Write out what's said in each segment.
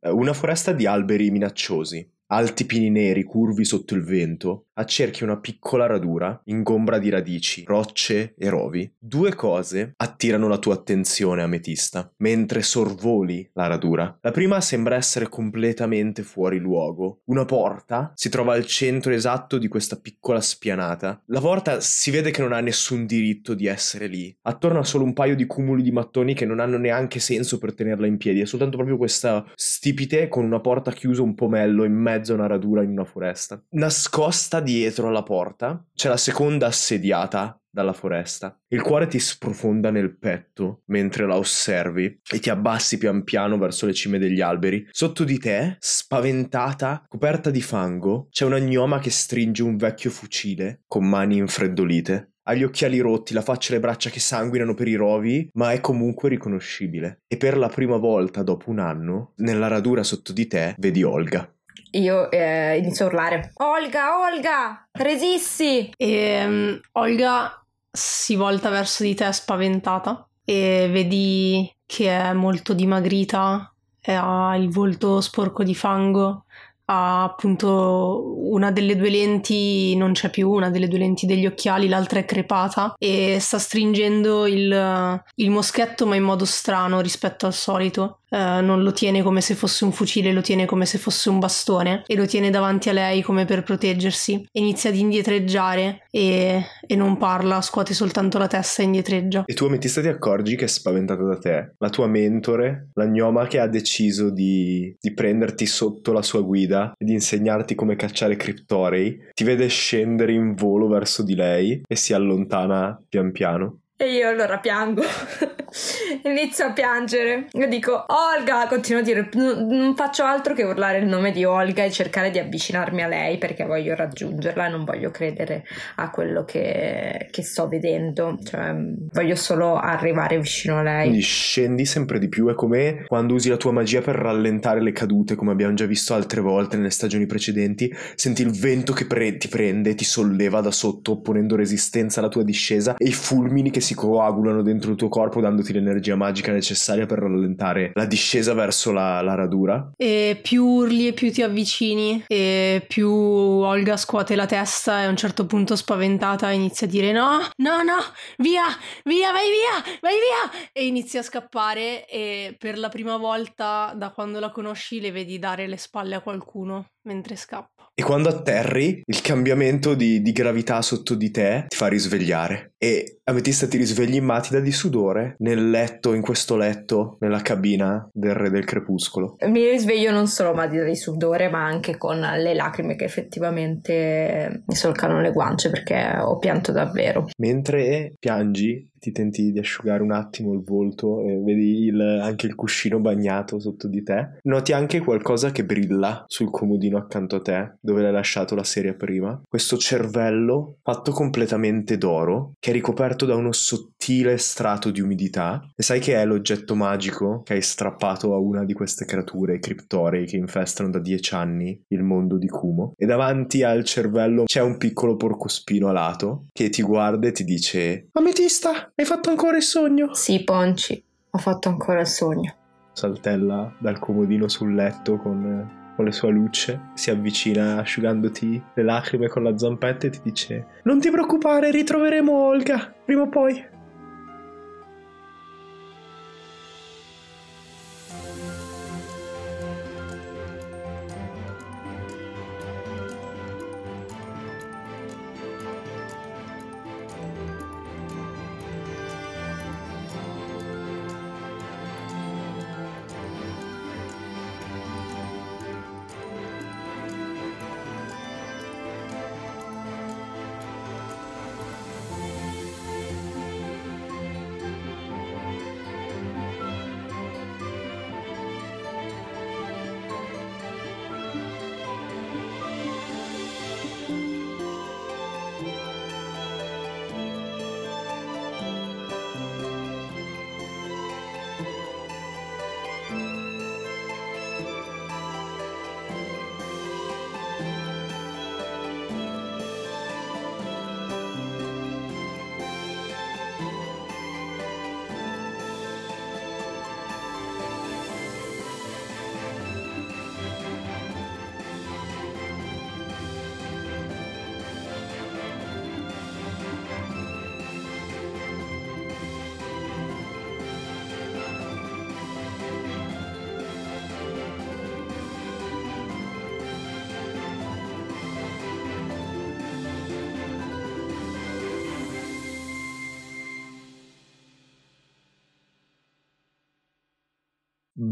Eh, Una foresta di alberi minacciosi, alti pini neri curvi sotto il vento, accerchi una piccola radura ingombra di radici, rocce e rovi. Due cose attirano la tua attenzione, ametista, mentre sorvoli la radura. La prima sembra essere completamente fuori luogo. Una porta si trova al centro esatto di questa piccola spianata. La porta si vede che non ha nessun diritto di essere lì. Attorno ha solo un paio di cumuli di mattoni che non hanno neanche senso per tenerla in piedi. È soltanto proprio questa stipite con una porta chiusa un pomello in mezzo a una radura in una foresta. Nascosta dietro alla porta c'è la seconda assediata dalla foresta. Il cuore ti sprofonda nel petto mentre la osservi e ti abbassi pian piano verso le cime degli alberi. Sotto di te, spaventata, coperta di fango, c'è una gnoma che stringe un vecchio fucile con mani infreddolite. Ha gli occhiali rotti, la faccia e le braccia che sanguinano per i rovi, ma è comunque riconoscibile. E per la prima volta dopo un anno, nella radura sotto di te, vedi Olga. Io eh, inizio a urlare. Olga, Olga, resisti! E mm, Olga si volta verso di te spaventata e vedi che è molto dimagrita, e ha il volto sporco di fango, ha appunto una delle due lenti non c'è più, una delle due lenti degli occhiali, l'altra è crepata e sta stringendo il, il moschetto ma in modo strano rispetto al solito. Eh, non lo tiene come se fosse un fucile, lo tiene come se fosse un bastone e lo tiene davanti a lei come per proteggersi. Inizia ad indietreggiare e, e non parla, scuote soltanto la testa e indietreggia. E tu, ametista, ti accorgi che è spaventata da te. La tua mentore, la gnoma che ha deciso di, di prenderti sotto la sua guida e di insegnarti come cacciare criptorei, ti vede scendere in volo verso di lei e si allontana pian piano. E io allora piango. Inizio a piangere. Io dico Olga, continuo a dire, "N- non faccio altro che urlare il nome di Olga e cercare di avvicinarmi a lei perché voglio raggiungerla e non voglio credere a quello che, che sto vedendo. Cioè, voglio solo arrivare vicino a lei. Quindi scendi sempre di più. È come quando usi la tua magia per rallentare le cadute, come abbiamo già visto altre volte nelle stagioni precedenti. Senti il vento che pre- ti prende, ti solleva da sotto, opponendo resistenza alla tua discesa, e i fulmini che si coagulano dentro il tuo corpo, dandoti l'energia magica necessaria per rallentare la discesa verso la, la radura. E più urli e più ti avvicini e più Olga scuote la testa e a un certo punto spaventata inizia a dire no, no, no, via, via, vai via, vai via e inizia a scappare e per la prima volta da quando la conosci le vedi dare le spalle a qualcuno mentre scappa. E quando atterri, il cambiamento di, di gravità sotto di te ti fa risvegliare. E Ametista ti risvegli matida di sudore nel letto, in questo letto, nella cabina del re del crepuscolo. Mi risveglio non solo ma di sudore, ma anche con le lacrime che effettivamente mi solcano le guance perché ho pianto davvero. Mentre piangi, ti tenti di asciugare un attimo il volto e vedi il- anche il cuscino bagnato sotto di te. Noti anche qualcosa che brilla sul comodino accanto a te, dove l'hai lasciato la serie prima. Questo cervello fatto completamente d'oro, che è ricoperto da uno sottile strato di umidità. E sai che è l'oggetto magico che hai strappato a una di queste creature, criptorei, che infestano da dieci anni il mondo di Kumo. E davanti al cervello c'è un piccolo porcospino alato che ti guarda e ti dice: Ametista, hai fatto ancora il sogno? Sì, Ponci, ho fatto ancora il sogno. Saltella dal comodino sul letto con, con le sue lucce, si avvicina asciugandoti le lacrime con la zampetta e ti dice: Non ti preoccupare, ritroveremo Olga prima o poi.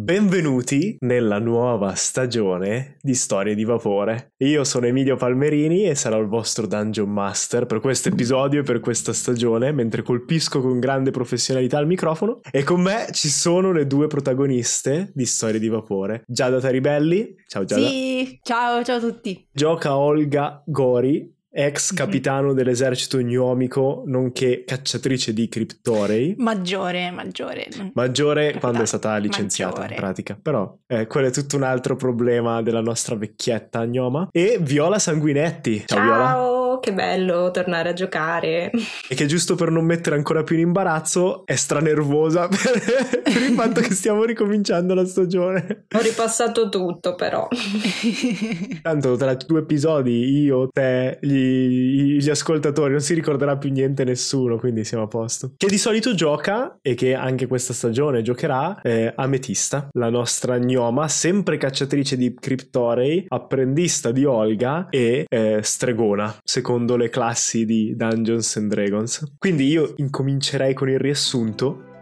Benvenuti nella nuova stagione di Storie di Vapore. Io sono Emilio Palmerini e sarò il vostro Dungeon Master per questo episodio e per questa stagione, mentre colpisco con grande professionalità il microfono. E con me ci sono le due protagoniste di Storie di Vapore. Giada Taribelli. Ciao Giada. Sì, ciao, ciao a tutti. Gioca Olga Gori, ex capitano dell'esercito gnomico, nonché cacciatrice di criptorei. Maggiore, maggiore. Maggiore Capitano. quando è stata licenziata Maggiore. in pratica. Però eh, quello è tutto un altro problema della nostra vecchietta gnoma. E Viola Sanguinetti. Ciao, Viola. Che bello tornare a giocare. E che giusto per non mettere ancora più in imbarazzo è stranervosa per, per il fatto che stiamo ricominciando la stagione. Ho ripassato tutto però. Tanto tra due episodi io, te, gli, gli ascoltatori non si ricorderà più niente nessuno, quindi siamo a posto. Che di solito gioca e che anche questa stagione giocherà è Ametista, la nostra gnoma, sempre cacciatrice di criptorei, apprendista di Olga e eh, stregona, secondo le classi di Dungeons and Dragons. Quindi io incomincerei con il riassunto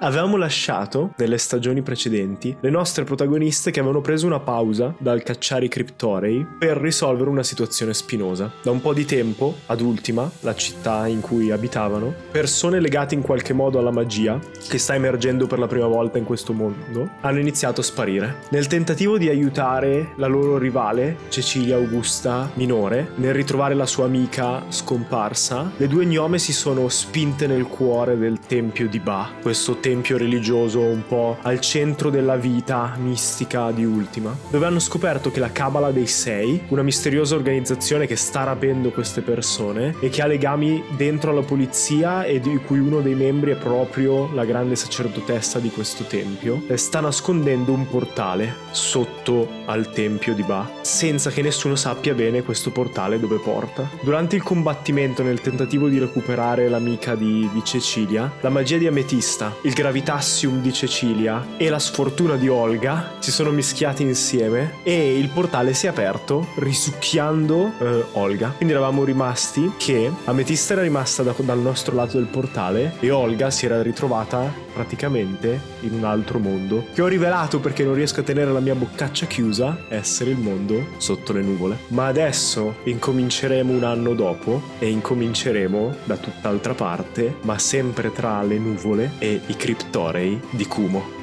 Avevamo lasciato, nelle stagioni precedenti, le nostre protagoniste che avevano preso una pausa dal cacciare i criptorei per risolvere una situazione spinosa. Da un po' di tempo, ad Ultima, la città in cui abitavano, persone legate in qualche modo alla magia, che sta emergendo per la prima volta in questo mondo, hanno iniziato a sparire. Nel tentativo di aiutare la loro rivale, Cecilia Augusta Minore, nel ritrovare la sua amica scomparsa, le due gnome si sono spinte nel cuore del tempio di Ba, questo tempio religioso un po' al centro della vita mistica di Ultima, dove hanno scoperto che la Cabala dei Sei, una misteriosa organizzazione che sta rapendo queste persone e che ha legami dentro alla polizia e di cui uno dei membri è proprio la grande sacerdotessa di questo tempio, eh, sta nascondendo un portale sotto al tempio di Ba, senza che nessuno sappia bene questo portale dove porta. Durante il combattimento nel tentativo di recuperare l'amica di, di Cecilia, la magia di Ametista, il gravitassium di Cecilia e la sfortuna di Olga si sono mischiati insieme e il portale si è aperto risucchiando eh, Olga. Quindi eravamo rimasti che Ametista era rimasta da- dal nostro lato del portale e Olga si era ritrovata praticamente in un altro mondo che ho rivelato perché non riesco a tenere la mia boccaccia chiusa essere il mondo sotto le nuvole. Ma adesso incominceremo un anno dopo e incominceremo da tutt'altra parte, ma sempre tra le nuvole e i criptorei di Kumo.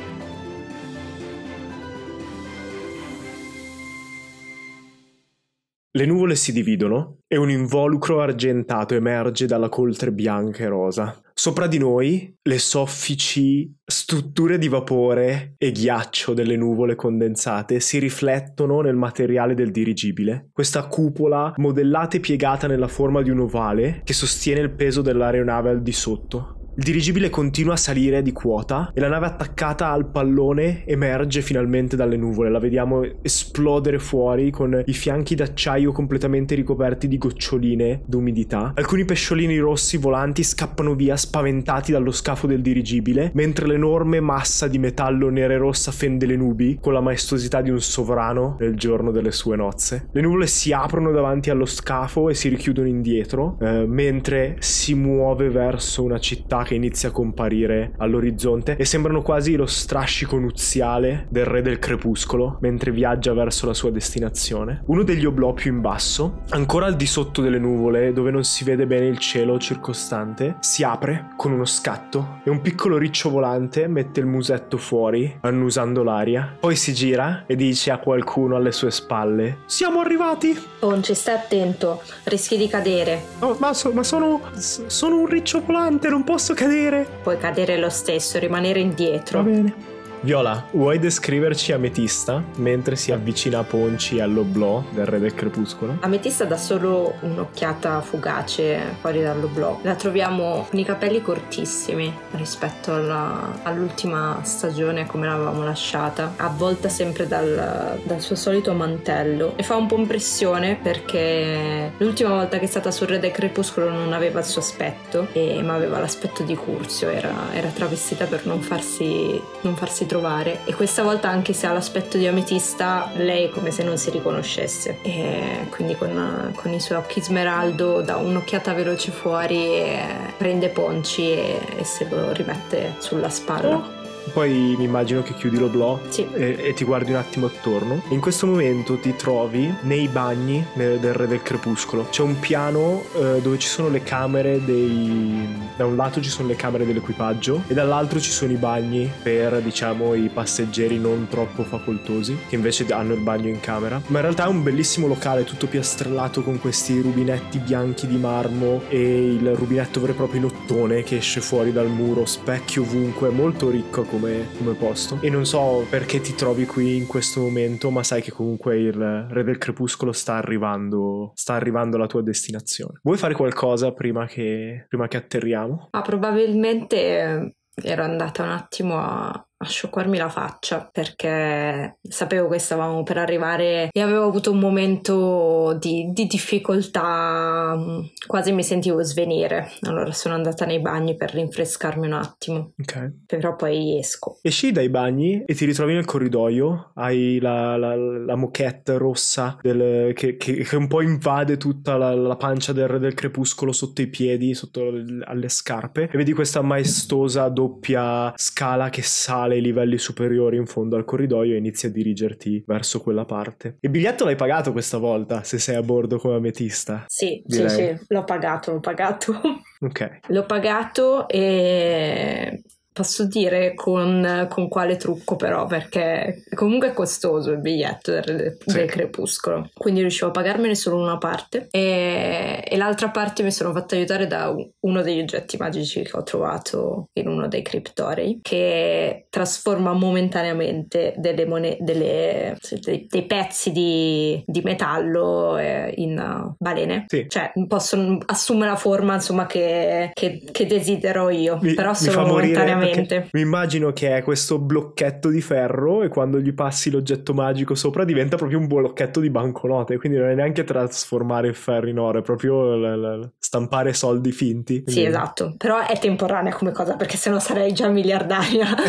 Le nuvole si dividono e un involucro argentato emerge dalla coltre bianca e rosa. Sopra di noi le soffici strutture di vapore e ghiaccio delle nuvole condensate si riflettono nel materiale del dirigibile. Questa cupola modellata e piegata nella forma di un ovale che sostiene il peso dell'aeronave al di sotto. Il dirigibile continua a salire di quota e la nave attaccata al pallone emerge finalmente dalle nuvole. La vediamo esplodere fuori con i fianchi d'acciaio completamente ricoperti di goccioline d'umidità. Alcuni pesciolini rossi volanti scappano via spaventati dallo scafo del dirigibile, mentre l'enorme massa di metallo nera e rossa fende le nubi con la maestosità di un sovrano nel giorno delle sue nozze. Le nuvole si aprono davanti allo scafo e si richiudono indietro, eh, mentre si muove verso una città che inizia a comparire all'orizzonte e sembrano quasi lo strascico nuziale del re del crepuscolo mentre viaggia verso la sua destinazione. Uno degli oblò più in basso, ancora al di sotto delle nuvole dove non si vede bene il cielo circostante, si apre con uno scatto e un piccolo riccio volante mette il musetto fuori annusando l'aria. Poi si gira e dice a qualcuno alle sue spalle: Siamo arrivati! Ponce, stai attento, rischi di cadere. Oh, ma, so- ma sono, sono un riccio volante, non posso cadere. Puoi cadere lo stesso, rimanere indietro. Va bene. Viola, vuoi descriverci Ametista mentre si avvicina a Ponci all'oblò del re del crepuscolo? Ametista dà solo un'occhiata fugace fuori dall'oblò. La troviamo con i capelli cortissimi rispetto alla- all'ultima stagione come l'avevamo lasciata, avvolta sempre dal, dal suo solito mantello e fa un po' impressione perché l'ultima volta che è stata sul Re del Crepuscolo non aveva il suo aspetto, e- ma aveva l'aspetto di Curzio, era, era travestita per non farsi, non farsi trovare ritrovare e questa volta anche se ha l'aspetto di ametista lei è come se non si riconoscesse e quindi con, con i suoi occhi smeraldo dà un'occhiata veloce fuori prende Ponci e, e se lo rimette sulla spalla. Poi mi immagino che chiudi l'oblò Sì. e, e ti guardi un attimo attorno. In questo momento ti trovi nei bagni ne- del Re del Crepuscolo. C'è un piano eh, dove ci sono le camere dei... Da un lato ci sono le camere dell'equipaggio e dall'altro ci sono i bagni per, diciamo, i passeggeri non troppo facoltosi, che invece hanno il bagno in camera. Ma in realtà è un bellissimo locale, tutto piastrellato con questi rubinetti bianchi di marmo e il rubinetto vero e proprio in ottone che esce fuori dal muro, specchi ovunque, molto ricco come, come posto. E non so perché ti trovi qui in questo momento, ma sai che comunque il Re del Crepuscolo sta arrivando, sta arrivando alla tua destinazione. Vuoi fare qualcosa prima che, prima che atterriamo? Ma probabilmente eh, ero andata un attimo a, a scioccarmi la faccia perché sapevo che stavamo per arrivare e avevo avuto un momento di, di difficoltà, mm, quasi mi sentivo svenire. Allora sono andata nei bagni per rinfrescarmi un attimo, Ok. però poi esco. Esci dai bagni e ti ritrovi nel corridoio, hai la, la, la moquette rossa del- che, che- che un po' invade tutta la, la pancia del del crepuscolo sotto i piedi, sotto le- alle scarpe, e vedi questa maestosa doppia scala che sale ai livelli superiori in fondo al corridoio e inizia a dirigerti verso quella parte. Il biglietto l'hai pagato questa volta, se sei a bordo come ametista. Sì, Direi. sì, sì, l'ho pagato, l'ho pagato. Ok. L'ho pagato e posso dire con, con quale trucco però, perché comunque è costoso il biglietto del, Sì. del crepuscolo, quindi riuscivo a pagarmene solo una parte e, e l'altra parte mi sono fatta aiutare da uno degli oggetti magici che ho trovato in uno dei criptorei, che trasforma momentaneamente delle mone- delle- dei, dei pezzi di, di metallo eh, in uh, balene. Sì. Cioè, possono assumere la forma insomma che, che- che desidero io, Mi- però solo momentaneamente. Perché Mi immagino che è questo blocchetto di ferro e quando gli passi l'oggetto magico sopra diventa proprio un blocchetto di banconote, quindi non è neanche trasformare il ferro in oro, è proprio l- l- stampare soldi finti. Sì, Quindi- esatto, però è temporanea come cosa perché sennò sarei già miliardaria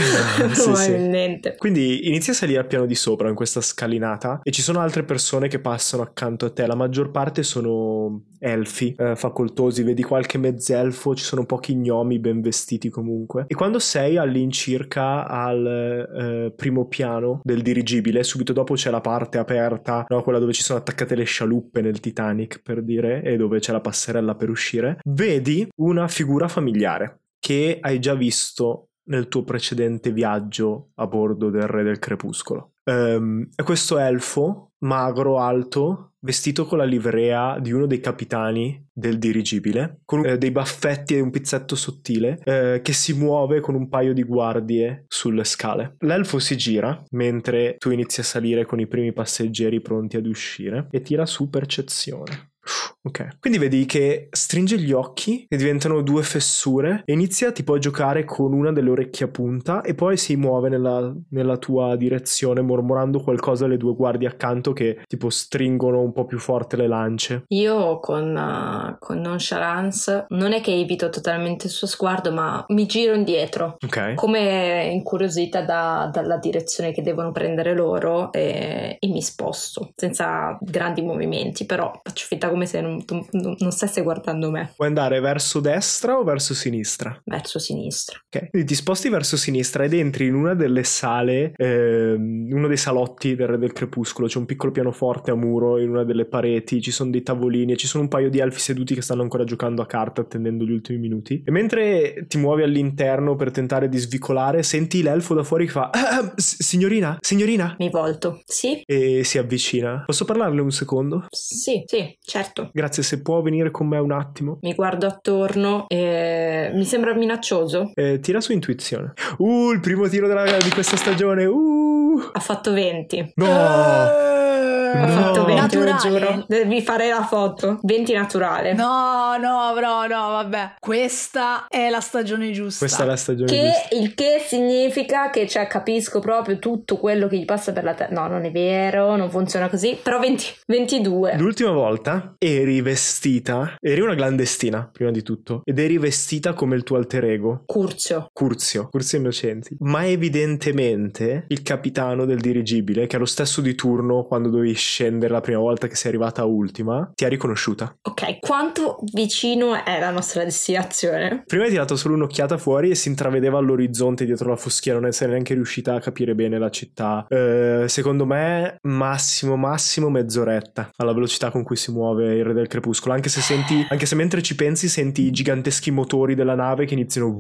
Sì, sì. probabilmente. Quindi inizi a salire al piano di sopra in questa scalinata e ci sono altre persone che passano accanto a te. La maggior parte sono elfi, eh, facoltosi, vedi qualche mezzelfo, ci sono pochi gnomi ben vestiti comunque. E quando sei all'incirca al eh, primo piano del dirigibile, subito dopo c'è la parte aperta, no? quella dove ci sono attaccate le scialuppe nel Titanic per dire, e dove c'è la passerella per uscire, vedi una figura familiare che hai già visto nel tuo precedente viaggio a bordo del Re del Crepuscolo. È questo elfo magro, alto, vestito con la livrea di uno dei capitani del dirigibile, con eh, dei baffetti e un pizzetto sottile, eh, che si muove con un paio di guardie sulle scale. L'elfo si gira mentre tu inizi a salire con i primi passeggeri pronti ad uscire e tira su percezione. Ok, quindi vedi che stringe gli occhi e diventano due fessure e inizia tipo a giocare con una delle orecchie a punta e poi si muove nella, nella tua direzione mormorando qualcosa alle due guardie accanto che tipo stringono un po' più forte le lance. Io con, uh, con nonchalance non è che evito totalmente il suo sguardo, ma mi giro indietro. Ok, Come incuriosita da- dalla direzione che devono prendere loro e, e mi sposto senza grandi movimenti, però faccio finta come se non, non, non stesse guardando me vuoi andare verso destra o verso sinistra? verso sinistra. Ok, quindi ti sposti verso sinistra ed entri in una delle sale, ehm, uno dei salotti del Re del Crepuscolo. C'è un piccolo pianoforte a muro in una delle pareti, ci sono dei tavolini e ci sono un paio di elfi seduti che stanno ancora giocando a carte attendendo gli ultimi minuti. E mentre ti muovi all'interno per tentare di svicolare, senti l'elfo da fuori che fa: "Ah, ah, Signorina, signorina! Mi volto. Sì? E si avvicina. Posso parlarle un secondo? Sì, sì, certo. Grazie, se può venire con me un attimo. Mi guardo attorno e mi sembra minaccioso. Eh, tira su intuizione. Uh, il primo tiro della- di questa stagione. Uh! Ha fatto 20. No! no, Ho fatto 20, lo naturale. giuro. Devi fare la foto. 20 naturale. No, no, bro, no, vabbè. Questa è la stagione giusta. Questa è la stagione Che giusta. il che significa che cioè, capisco proprio tutto quello che gli passa per la testa. No, non è vero, non funziona così. Però 20, 22. L'ultima volta eri vestita, eri una clandestina prima di tutto, ed eri vestita come il tuo alter ego, Curzio. Curzio, Curzio Innocenti. Ma evidentemente il capitano del dirigibile, che è lo stesso di turno quando dovevi scendere la prima volta che sei arrivata ultima, ti ha riconosciuta. Ok, quanto vicino è la nostra destinazione? Prima hai tirato solo un'occhiata fuori e si intravedeva all'orizzonte dietro la foschia, non sei neanche riuscita a capire bene la città. Eh, secondo me, massimo, massimo mezz'oretta alla velocità con cui si muove il re del crepuscolo. Anche se senti, anche se mentre ci pensi, senti i giganteschi motori della nave che iniziano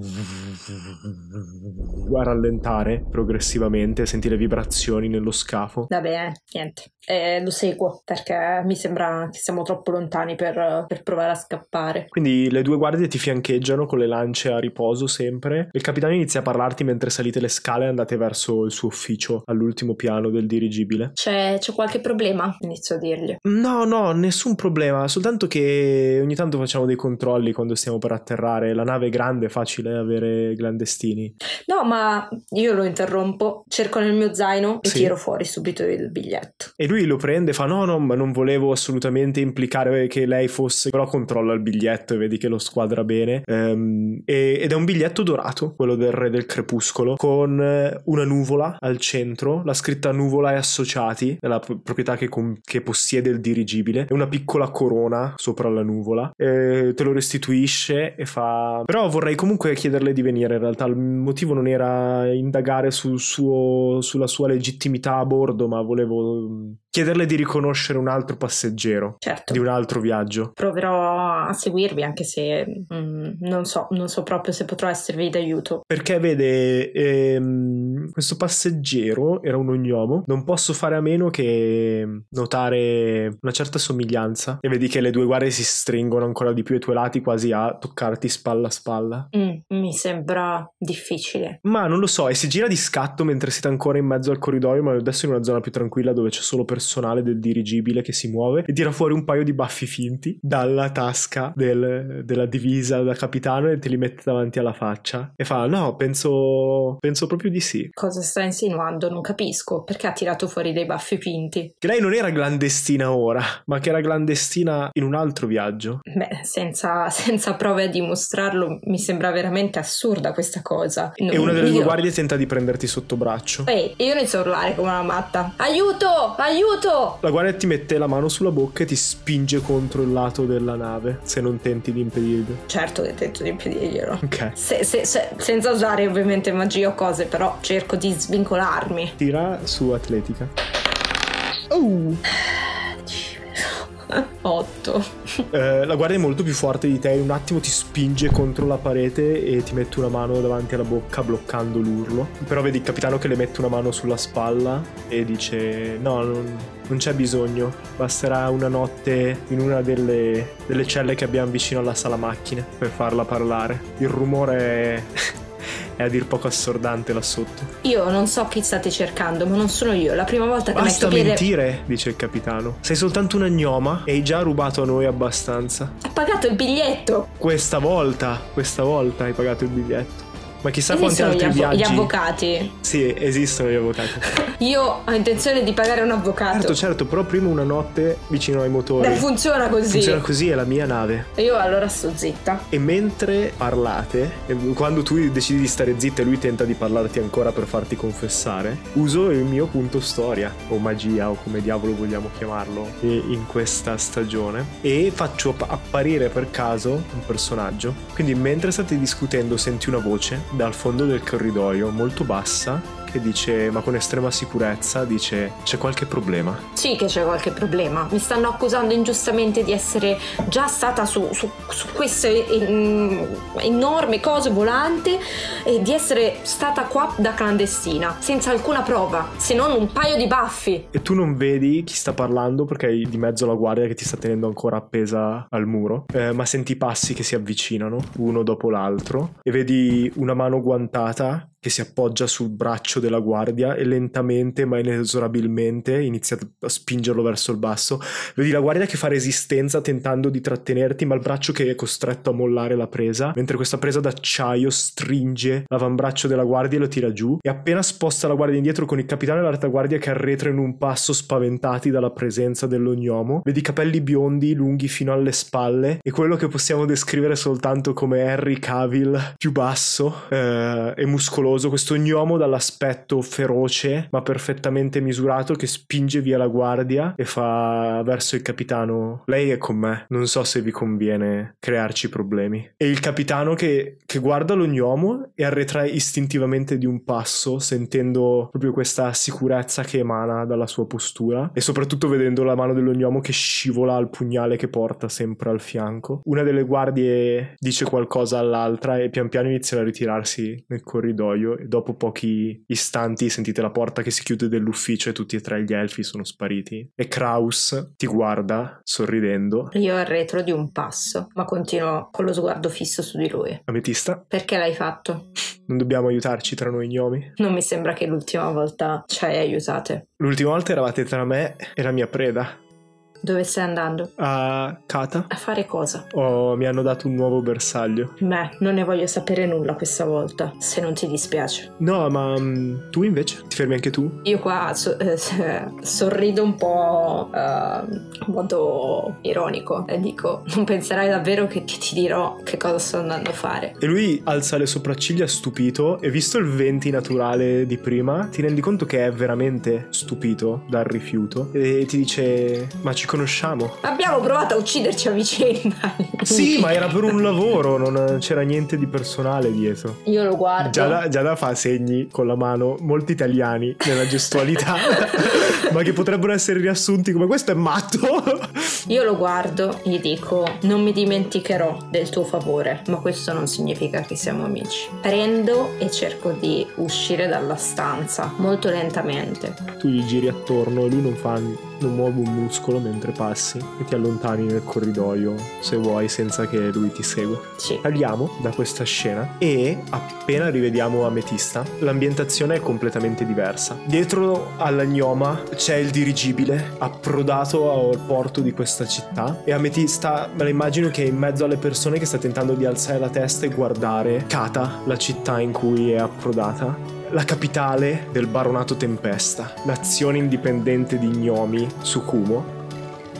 a rallentare progressivamente, senti le vibrazioni nello scafo. Vabbè, niente. Eh, lo seguo perché mi sembra che siamo troppo lontani per, per provare a scappare. Quindi le due guardie ti fiancheggiano con le lance a riposo sempre. Il capitano inizia a parlarti mentre salite le scale e andate verso il suo ufficio all'ultimo piano del dirigibile. C'è, c'è qualche problema? Inizio a dirgli. No, no, nessun problema, soltanto che ogni tanto facciamo dei controlli quando stiamo per atterrare. La nave è grande, è facile avere clandestini. No, ma io lo interrompo, cerco nel mio zaino e Sì. tiro fuori subito il biglietto. E lui lo prende e fa: No, no, ma non volevo assolutamente implicare che lei fosse. Però controlla il biglietto e vedi che lo squadra bene. Ehm, e- ed è un biglietto dorato, quello del re del crepuscolo, con eh, una nuvola al centro, la scritta nuvola e associati, è la pro- proprietà che, com- che possiede il dirigibile, e una piccola corona sopra la nuvola. Te lo restituisce e fa. Però vorrei comunque chiederle di venire. In realtà il motivo non era indagare sul suo, sulla sua legittimità a bordo, ma volevo chiederle di riconoscere un altro passeggero Certo. di un altro viaggio. Proverò a seguirvi anche se mm, non, so, non so proprio se potrò esservi d'aiuto. Perché vede, ehm, questo passeggero era un ognomo, non posso fare a meno che notare una certa somiglianza e vedi che le due guardie si stringono ancora di più ai tuoi lati quasi a toccarti spalla a spalla. Mm, mi sembra difficile. Ma non lo so, e si gira di scatto mentre siete ancora in mezzo al corridoio, ma adesso in una zona più tranquilla dove c'è solo personale del dirigibile che si muove e tira fuori un paio di baffi finti dalla tasca del- della divisa da capitano e te li mette davanti alla faccia e fa no, penso, penso proprio di sì. Cosa sta insinuando? Non capisco. Perché ha tirato fuori dei baffi pinti? Che lei non era clandestina ora, ma che era clandestina in un altro viaggio. Beh, senza, senza prove a dimostrarlo, mi sembra veramente assurda questa cosa. E Non- una delle due io- guardie tenta di prenderti sotto braccio. Ehi, io inizio a urlare come una matta. Aiuto! Aiuto! La guardia ti mette la mano sulla bocca e ti spinge contro il lato della nave, se non tenti di impedirlo. Certo che tento di impedirglielo. Ok. Se- se- se- senza usare ovviamente magia o cose, però cerco di svincolarmi. Tira su atletica. Oh! 8. Eh, la guardia è molto più forte di te, in un attimo ti spinge contro la parete e ti mette una mano davanti alla bocca bloccando l'urlo. Però vedi il capitano che le mette una mano sulla spalla e dice no, non, non c'è bisogno, basterà una notte in una delle, delle celle che abbiamo vicino alla sala macchine per farla parlare. Il rumore è, è a dir poco assordante là sotto. Io non so chi state cercando, ma non sono io. La prima volta che Basta metto piede. mentire, dice il capitano. Sei soltanto una gnoma e hai già rubato a noi abbastanza. Ho pagato il biglietto. Questa volta, questa volta hai pagato il biglietto. Ma chissà quanti Esistono gli, altri gli viaggi. avvocati. Sì, esistono gli avvocati. Io ho intenzione di pagare un avvocato. certo, certo, però prima una notte vicino ai motori. Beh, funziona così. Funziona così, è la mia nave. Io allora sto zitta. E mentre parlate, quando tu decidi di stare zitta e lui tenta di parlarti ancora per farti confessare, uso il mio punto storia, o magia, o come diavolo vogliamo chiamarlo, in questa stagione, e faccio app- apparire per caso un personaggio. Quindi mentre state discutendo senti una voce dal fondo del corridoio, molto bassa, che dice, ma con estrema sicurezza, dice, c'è qualche problema. Sì che c'è qualche problema. Mi stanno accusando ingiustamente di essere già stata su, su, su queste mm, enorme cose volanti e di essere stata qua da clandestina, senza alcuna prova, se non un paio di baffi. E tu non vedi chi sta parlando perché hai di mezzo la guardia che ti sta tenendo ancora appesa al muro, eh, ma senti i passi che si avvicinano uno dopo l'altro e vedi una mano guantata che si appoggia sul braccio della guardia e lentamente ma inesorabilmente inizia a spingerlo verso il basso. Vedi la guardia che fa resistenza tentando di trattenerti, ma il braccio che è costretto a mollare la presa, mentre questa presa d'acciaio stringe l'avambraccio della guardia e lo tira giù. E appena sposta la guardia indietro con il capitano e la retaguardia che arretra in un passo spaventati dalla presenza dell'ognomo, vedi capelli biondi lunghi fino alle spalle e quello che possiamo descrivere soltanto come Harry Cavill più basso eh, e muscoloso, questo gnomo dall'aspetto feroce ma perfettamente misurato che spinge via la guardia e fa verso il capitano lei è con me, non so se vi conviene crearci problemi. E il capitano che, che guarda lo gnomo e arretra istintivamente di un passo sentendo proprio questa sicurezza che emana dalla sua postura e soprattutto vedendo la mano dello gnomo che scivola al pugnale che porta sempre al fianco. Una delle guardie dice qualcosa all'altra e pian piano iniziano a ritirarsi nel corridoio e dopo pochi istanti sentite la porta che si chiude dell'ufficio e tutti e tre gli elfi sono spariti. E Kraus ti guarda sorridendo. Io arretro di un passo, ma continuo con lo sguardo fisso su di lui. Ametista, Perché l'hai fatto? non dobbiamo aiutarci tra noi gnomi. Non mi sembra che l'ultima volta ci hai aiutate. L'ultima volta eravate tra me e la mia preda. Dove stai andando? A Kata A fare cosa? oh, mi hanno dato un nuovo bersaglio. Beh, non ne voglio sapere nulla questa volta, se non ti dispiace. No, ma mm, tu invece? Ti fermi anche tu? Io qua so- eh, sorrido un po' eh, in modo ironico e dico: Non penserai davvero che, che ti dirò che cosa sto andando a fare? E lui alza le sopracciglia stupito e visto il 20 naturale di prima, ti rendi conto che è veramente stupito dal rifiuto e ti dice "Ma ci conosciamo?". Abbiamo provato a ucciderci a vicenda. Sì, ma era per un lavoro, non c'era niente di personale dietro. Io lo guardo. Giada, Giada fa segni con la mano molto italiani nella gestualità, ma che potrebbero essere riassunti come questo è matto. Io lo guardo, gli dico: Non mi dimenticherò del tuo favore, ma questo non significa che siamo amici. Prendo e cerco di uscire dalla stanza molto lentamente. tu gli giri attorno e lui non fa non muove un muscolo mentre passi e ti allontani nel corridoio se vuoi senza che lui ti segua. Sì. Tagliamo da questa scena e appena rivediamo Ametista l'ambientazione è completamente diversa. Dietro alla gnoma c'è il dirigibile approdato al porto di questa città e Ametista me la immagino che è in mezzo alle persone che sta tentando di alzare la testa e guardare Kata, la città in cui è approdata la capitale del baronato Tempesta, nazione indipendente di gnomi su Kumo.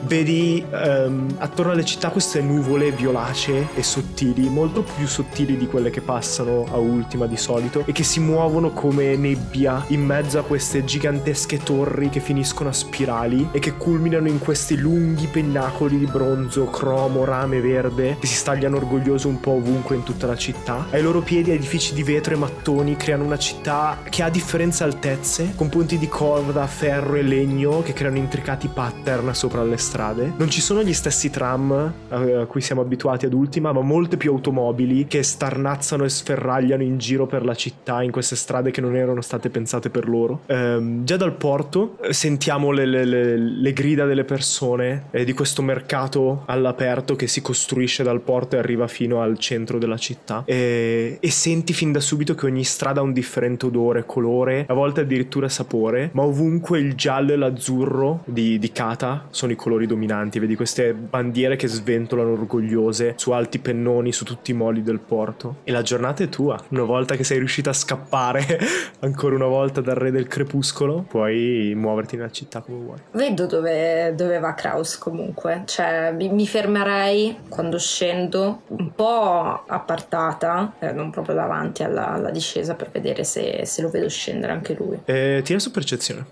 Vedi ehm, attorno alle città queste nuvole violacee e sottili, molto più sottili di quelle che passano a ultima di solito e che si muovono come nebbia in mezzo a queste gigantesche torri che finiscono a spirali e che culminano in questi lunghi pennacoli di bronzo, cromo, rame verde che si stagliano orgoglioso un po' ovunque in tutta la città. Ai loro piedi edifici di vetro e mattoni creano una città che ha differenze altezze, con ponti di corda, ferro e legno che creano intricati pattern sopra le strade. Non ci sono gli stessi tram eh, a cui siamo abituati ad Ultima, ma molte più automobili che starnazzano e sferragliano in giro per la città in queste strade che non erano state pensate per loro. Ehm, già dal porto eh, sentiamo le, le- le- le grida delle persone eh, di questo mercato all'aperto che si costruisce dal porto e arriva fino al centro della città. E, e senti fin da subito che ogni strada ha un differente odore, colore, a volte addirittura sapore, ma ovunque il giallo e l'azzurro di, di Kata sono i colori dominanti. Vedi queste bandiere che sventolano orgogliose su alti pennoni su tutti i moli del porto. E la giornata è tua. Una volta che sei riuscita a scappare ancora una volta dal re del crepuscolo, puoi muoverti nella città come vuoi. Vedo dove, dove va Kraus comunque, cioè mi, mi fermerei quando scendo un po' appartata, eh, non proprio davanti alla, alla discesa per vedere se, se lo vedo scendere anche lui. E tira su percezione.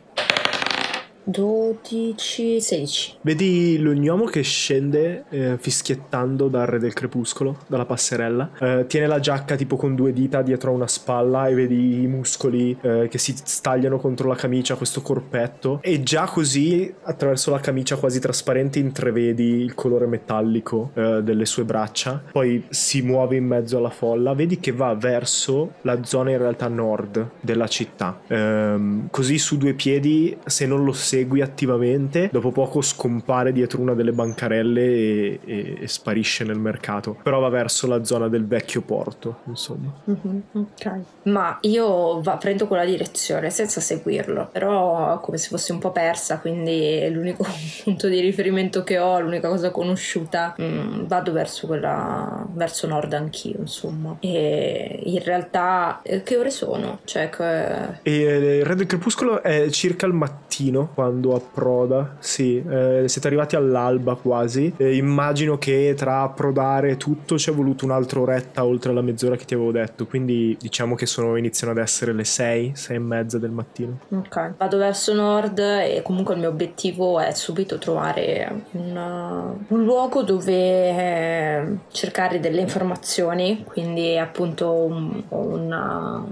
12, 16. Vedi lo gnomo che scende eh, fischiettando dal re del crepuscolo, dalla passerella. Eh, tiene la giacca tipo con due dita dietro a una spalla e vedi i muscoli eh, che si stagliano contro la camicia, questo corpetto. E già così, attraverso la camicia quasi trasparente, intravedi il colore metallico eh, delle sue braccia. Poi si muove in mezzo alla folla. Vedi che va verso la zona in realtà nord della città. Ehm, così su due piedi, se non lo senti, segui attivamente, dopo poco scompare dietro una delle bancarelle e, e- e sparisce nel mercato. Però va verso la zona del vecchio porto, insomma. Mhm, Ok. Ma io va- prendo quella direzione senza seguirlo, però come se fossi un po' persa, quindi l'unico punto di riferimento che ho, l'unica cosa conosciuta, mm, vado verso quella verso nord anch'io, insomma. E in realtà eh, che ore sono? Cioè che... E eh, il Re del Crepuscolo è circa il mattino quando approda. Sì, eh, siete arrivati all'alba quasi. E immagino che tra approdare e tutto ci è voluto un'altra oretta oltre alla mezz'ora che ti avevo detto. Quindi diciamo che sono, iniziano ad essere le 6, 6 e mezza del mattino. Ok, vado verso nord e comunque il mio obiettivo è subito trovare un, un luogo dove eh, cercare delle informazioni, quindi appunto un, una-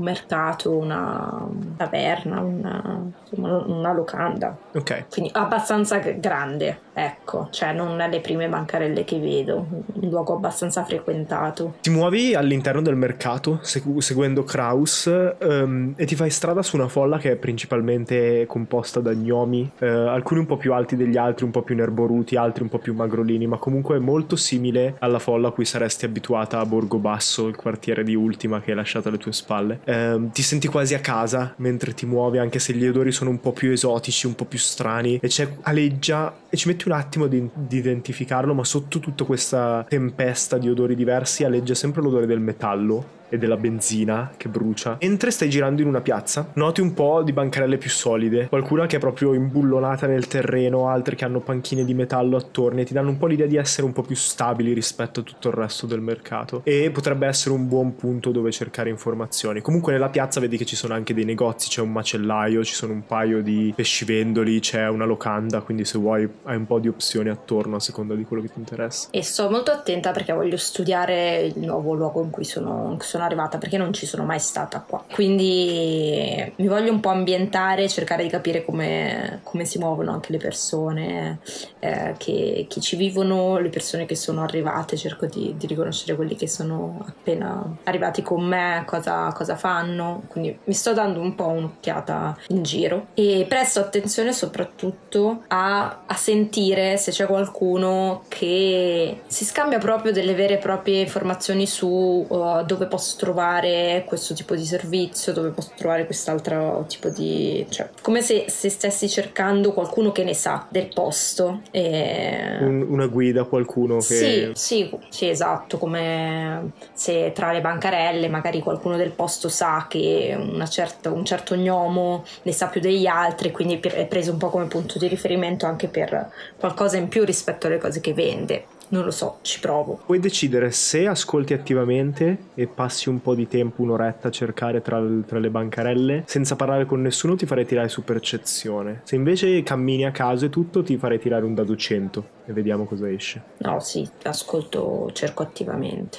un mercato, una taverna, una, insomma, una locanda. Ok. Quindi abbastanza grande, ecco, cioè non le prime bancarelle che vedo, un luogo abbastanza frequentato. Ti muovi all'interno del mercato segu- seguendo Kraus ehm, e ti fai strada su una folla che è principalmente composta da gnomi, eh, alcuni un po' più alti degli altri, un po' più nerboruti, altri un po' più magrolini, ma comunque molto simile alla folla a cui saresti abituata a Borgo Basso, il quartiere di Ultima che hai lasciato alle tue spalle. Ehm, ti senti quasi a casa mentre ti muovi, anche se gli odori sono un po' più esotici, un po' più strani, e c'è aleggia e ci metti un attimo di, di identificarlo, ma sotto tutta questa tempesta di odori diversi aleggia sempre l'odore del metallo e della benzina che brucia. Mentre stai girando in una piazza, noti un po' di bancarelle più solide, qualcuna che è proprio imbullonata nel terreno, altre che hanno panchine di metallo attorno e ti danno un po' l'idea di essere un po' più stabili rispetto a tutto il resto del mercato. E potrebbe essere un buon punto dove cercare informazioni. Comunque nella piazza vedi che ci sono anche dei negozi, c'è un macellaio, ci sono un paio di pescivendoli, c'è una locanda, quindi se vuoi hai un po' di opzioni attorno a seconda di quello che ti interessa. E sto molto attenta perché voglio studiare il nuovo luogo in cui sono, in cui sono arrivata perché non ci sono mai stata qua. Quindi mi voglio un po' ambientare, cercare di capire come, come si muovono anche le persone eh, che, che ci vivono, le persone che sono arrivate, cerco di, di riconoscere quelli che sono appena arrivati con me, cosa, cosa fanno. Quindi mi sto dando un po' un'occhiata in giro e presto attenzione soprattutto a, a sentire se c'è qualcuno che si scambia proprio delle vere e proprie informazioni su uh, dove posso trovare questo tipo di servizio, dove posso trovare quest'altro tipo di... cioè come se, se stessi cercando qualcuno che ne sa del posto. E... Un- una guida, qualcuno che... Sì, sì, sì, esatto, come se tra le bancarelle magari qualcuno del posto sa che una certa- un certo gnomo ne sa più degli altri, quindi è preso un po' come punto di riferimento anche per qualcosa in più rispetto alle cose che vende. Non lo so, ci provo. Puoi decidere se ascolti attivamente e passi un po' di tempo, un'oretta a cercare tra, tra le bancarelle, senza parlare con nessuno ti farei tirare su percezione. Se invece cammini a caso e tutto ti farei tirare un dado 100 e vediamo cosa esce. No, sì, ascolto, cerco attivamente.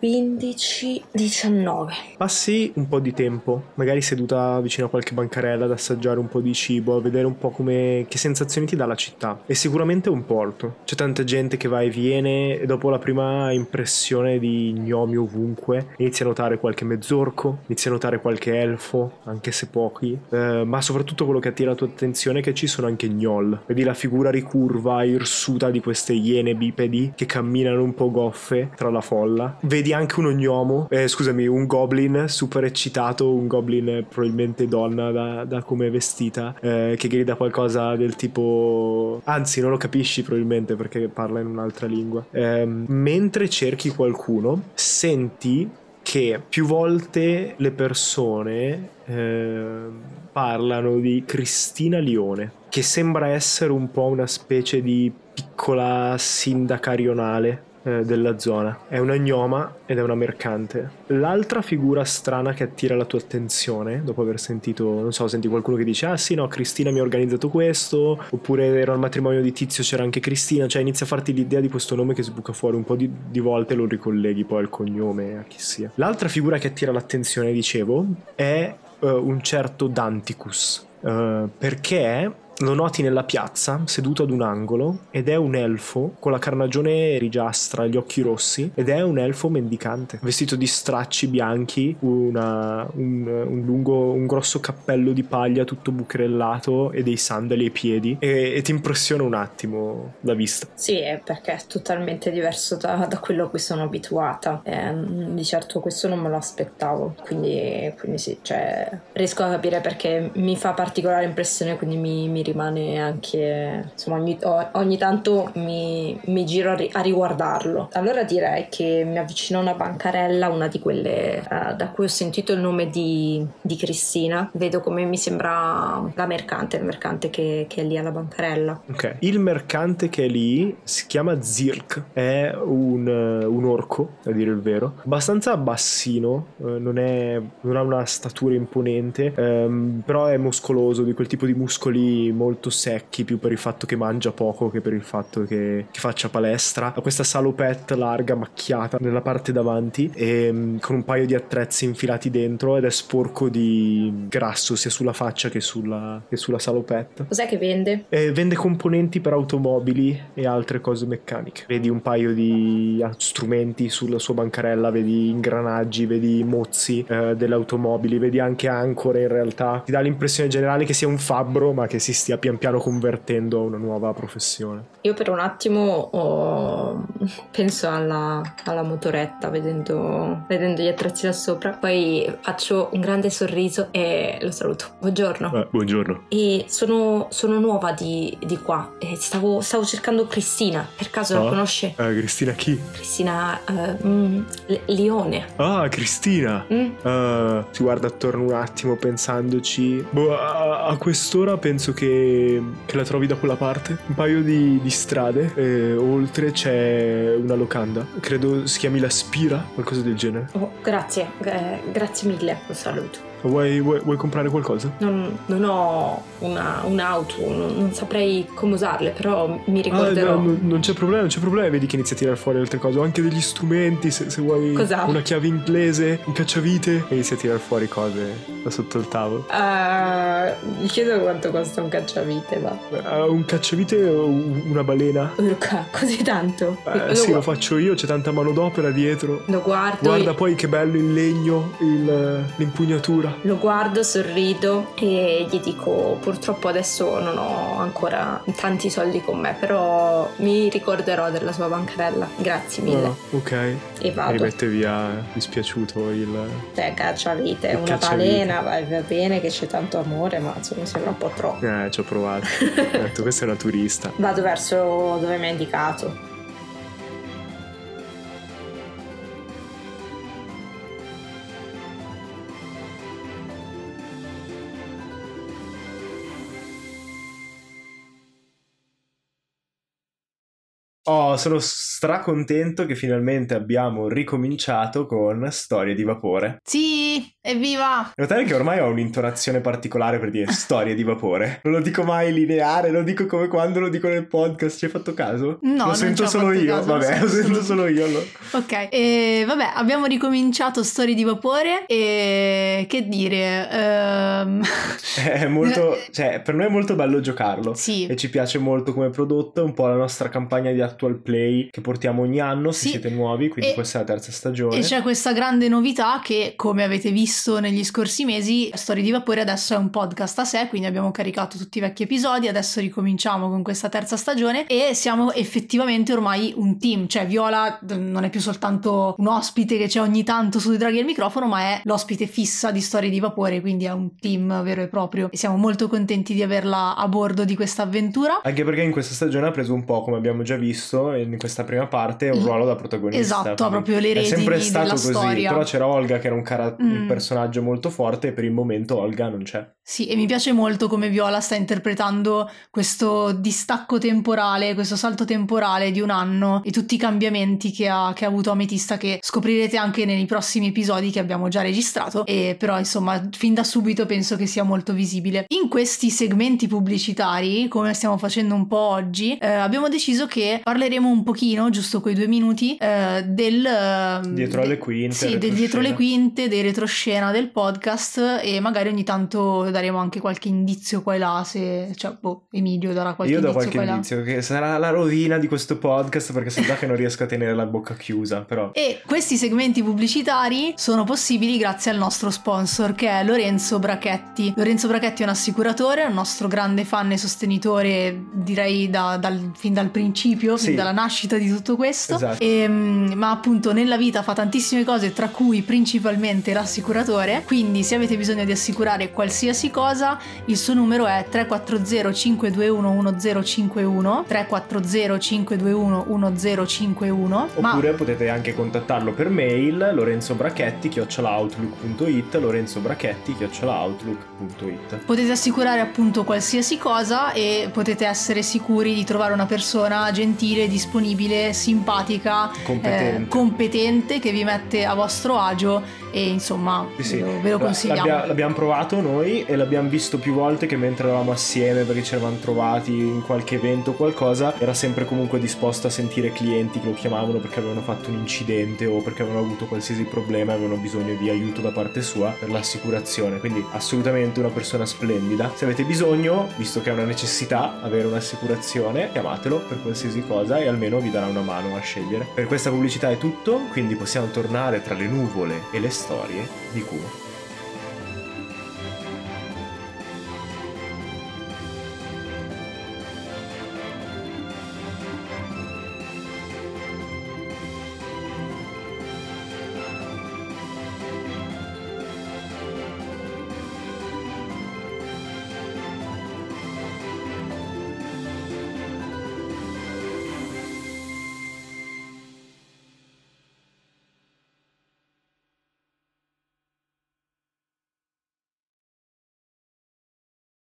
15, 19. Passi un po' di tempo, magari seduta vicino a qualche bancarella ad assaggiare un po' di cibo, a vedere un po' come che sensazioni ti dà la città. È sicuramente un porto. C'è tanta gente che va e viene e dopo la prima impressione di gnomi ovunque inizi a notare qualche mezzorco, inizi a notare qualche elfo, anche se pochi, eh, ma soprattutto quello che attira la tua attenzione è che ci sono anche gnoll. Vedi la figura ricurva, irsuta di queste iene bipedi che camminano un po' goffe tra la folla. Vedi anche uno gnomo, eh, scusami, un goblin super eccitato, un goblin eh, probabilmente donna da, da come vestita, eh, che grida qualcosa del tipo... Anzi, non lo capisci probabilmente perché parla in un'altra lingua. Ehm, mentre cerchi qualcuno, senti che più volte le persone ehm, parlano di Cristina Lione, che sembra essere un po' una specie di piccola sindaca rionale eh, della zona. È una gnoma ed è una mercante. L'altra figura strana che attira la tua attenzione, dopo aver sentito, non so, senti qualcuno che dice: Ah sì, no, Cristina mi ha organizzato questo, oppure ero al matrimonio di Tizio, c'era anche Cristina, cioè inizia a farti l'idea di questo nome che sbuca fuori un po' di, di volte, lo ricolleghi poi al cognome, a chi sia. L'altra figura che attira l'attenzione, dicevo, è eh, un certo Danticus. eh, perché lo noti nella piazza, seduto ad un angolo, ed è un elfo con la carnagione rigiastra, gli occhi rossi, ed è un elfo mendicante, vestito di stracci bianchi, una- un, un lungo, un grosso cappello di paglia tutto bucherellato e dei sandali ai piedi, e, e ti impressiona un attimo la vista. Sì, perché è totalmente diverso da, da quello a cui sono abituata. Ehm, di certo questo non me lo aspettavo, quindi, quindi sì, cioè, riesco a capire perché mi fa particolare impressione, quindi mi, mi rimane anche, insomma, ogni, ogni tanto mi, mi giro a, ri- a riguardarlo. Allora direi che mi avvicino a una bancarella, una di quelle eh, da cui ho sentito il nome di, di Cristina. Vedo come mi sembra la mercante, il mercante che, che è lì alla bancarella. Ok. Il mercante che è lì si chiama Zirk, è un, eh, un orco, a dire il vero, abbastanza bassino, eh, non, è- non ha una statura imponente, ehm, però è muscoloso, di quel tipo di muscoli molto secchi, più per il fatto che mangia poco che per il fatto che, che faccia palestra. Ha questa salopette larga, macchiata nella parte davanti, e, mm, con un paio di attrezzi infilati dentro ed è sporco di grasso sia sulla faccia che sulla, che sulla salopette. Cos'è che vende? Eh, vende componenti per automobili e altre cose meccaniche. Vedi un paio di ah, strumenti sulla sua bancarella, vedi ingranaggi, vedi mozzi eh, delle automobili, vedi anche ancore in realtà. Ti dà l'impressione generale che sia un fabbro, ma che si stia pian piano convertendo a una nuova professione. Io per un attimo ho- penso alla, alla motoretta vedendo, vedendo gli attrezzi da sopra, poi faccio un grande sorriso e lo saluto. Buongiorno. Eh, buongiorno. E sono, sono nuova di, di qua e stavo, stavo cercando Cristina, per caso la Ah. conosce? Eh, Cristina chi? Cristina eh, mm, Le- Leone. Ah, Cristina! Mm? Eh, si guarda attorno un attimo pensandoci. Boh, a, a quest'ora penso che, che la trovi da quella parte. Un paio di, di strade. E oltre c'è una locanda. Credo si chiami La Spira, qualcosa del genere. Oh, grazie, eh, grazie mille, lo saluto. Vuoi, vuoi- vuoi comprare qualcosa? Non, non ho una- un'auto, non, non saprei come usarle, però mi Ah, ricorderò. no, no, non c'è problema, non c'è problema. Vedi che inizia a tirare fuori altre cose. Ho anche degli strumenti. Se, se vuoi Cos'ha? una chiave inglese, un cacciavite. E inizia a tirare fuori cose da sotto il tavolo. Ah, mi chiedo quanto costa un cacciavite, va. Eh, un cacciavite o un- una balena? Luca, così tanto. Eh, lo, sì, gu- lo faccio io, c'è tanta manodopera dietro. lo guardo, Guarda poi che bello il legno, il- l'impugnatura. Lo guardo, sorrido e gli dico: Purtroppo adesso non ho ancora tanti soldi con me, però mi ricorderò della sua bancarella. Grazie mille. Ah, ok. E vado. rimette via dispiaciuto il... Cioè, cacciavite, Il una cacciavite. balena, va, bene che c'è tanto amore, ma insomma mi sembra un po' troppo. Eh, ci ho provato. Ho detto, questa è una turista. Vado verso dove mi ha indicato. Oh, sono stracontento che finalmente abbiamo ricominciato con Storie di vapore. Sì, evviva! Notare che ormai ho un'intonazione particolare per dire storie di vapore. Non lo dico mai lineare, lo dico come quando lo dico nel podcast. Ci hai fatto caso? No, lo sento solo io. caso, lo Vabbè, sento lo sento solo solo io. allora. Ok, e vabbè, abbiamo ricominciato Storie di Vapore e che dire... ehm, È molto, cioè, per noi è molto bello giocarlo. sì, E ci piace molto come prodotto, è un po' la nostra campagna di actual play che portiamo ogni anno se Sì. siete nuovi, quindi E- questa è la terza stagione. E c'è questa grande novità che, come avete visto negli scorsi mesi, Storie di Vapore adesso è un podcast a sé, quindi abbiamo caricato tutti i vecchi episodi, adesso ricominciamo con questa terza stagione e siamo effettivamente ormai un team, cioè Viola non è più soltanto un ospite che c'è ogni tanto su Draghi al microfono, ma è l'ospite fissa di Storie di Vapore, quindi è un team vero e proprio e siamo molto contenti di averla a bordo di questa avventura. Anche perché in questa stagione ha preso un po', come abbiamo già visto, in questa prima parte, un ruolo da protagonista. Esatto, ha proprio le È sempre redini stato così, storia. però c'era Olga che era un, cara- un Mm. Personaggio molto forte e per il momento Olga non c'è. Sì, e mi piace molto come Viola sta interpretando questo distacco temporale, questo salto temporale di un anno e tutti i cambiamenti che ha, che ha avuto Ametista che scoprirete anche nei prossimi episodi che abbiamo già registrato e però insomma fin da subito penso che sia molto visibile. In questi segmenti pubblicitari, come stiamo facendo un po' oggi, eh, abbiamo deciso che parleremo un pochino, giusto quei due minuti, eh, del... eh, Dietro de- alle quinte, Sì, del dietro le quinte, dei retroscena del podcast e magari ogni tanto daremo anche qualche indizio qua e là, se... Cioè, boh, Emilio darà qualche Io do indizio qualche qua e là. indizio che sarà la rovina di questo podcast perché so già che non riesco a tenere la bocca chiusa, però E questi segmenti pubblicitari sono possibili grazie al nostro sponsor che è Lorenzo Brachetti. Lorenzo Brachetti è un assicuratore, è un nostro grande fan e sostenitore, direi da- dal- fin dal principio, Sì. fin dalla nascita di tutto questo. Esatto. E, mm, ma appunto nella vita fa tantissime cose, tra cui principalmente l'assicuratore. Quindi se avete bisogno di assicurare qualsiasi cosa, il suo numero è 340 521 1051 340 521 1051 ma Oppure potete anche contattarlo per mail lorenzobrachetti chiocciolaoutlook.it lorenzobrachetti chiocciolaoutlook.it Potete assicurare appunto qualsiasi cosa e potete essere sicuri di trovare una persona gentile, disponibile, simpatica, Competente. eh, competente che vi mette a vostro agio e insomma Sì, sì. ve lo- consigliamo. L'abbia- l'abbiamo provato noi e l'abbiamo visto più volte che mentre eravamo assieme perché ci eravamo trovati in qualche evento o qualcosa era sempre comunque disposto a sentire clienti che lo chiamavano perché avevano fatto un incidente o perché avevano avuto qualsiasi problema e avevano bisogno di aiuto da parte sua per l'assicurazione quindi assolutamente una persona splendida se avete bisogno visto che è una necessità avere un'assicurazione chiamatelo per qualsiasi cosa e almeno vi darà una mano a scegliere per questa pubblicità è tutto quindi possiamo tornare tra le nuvole e le storie di 帝国。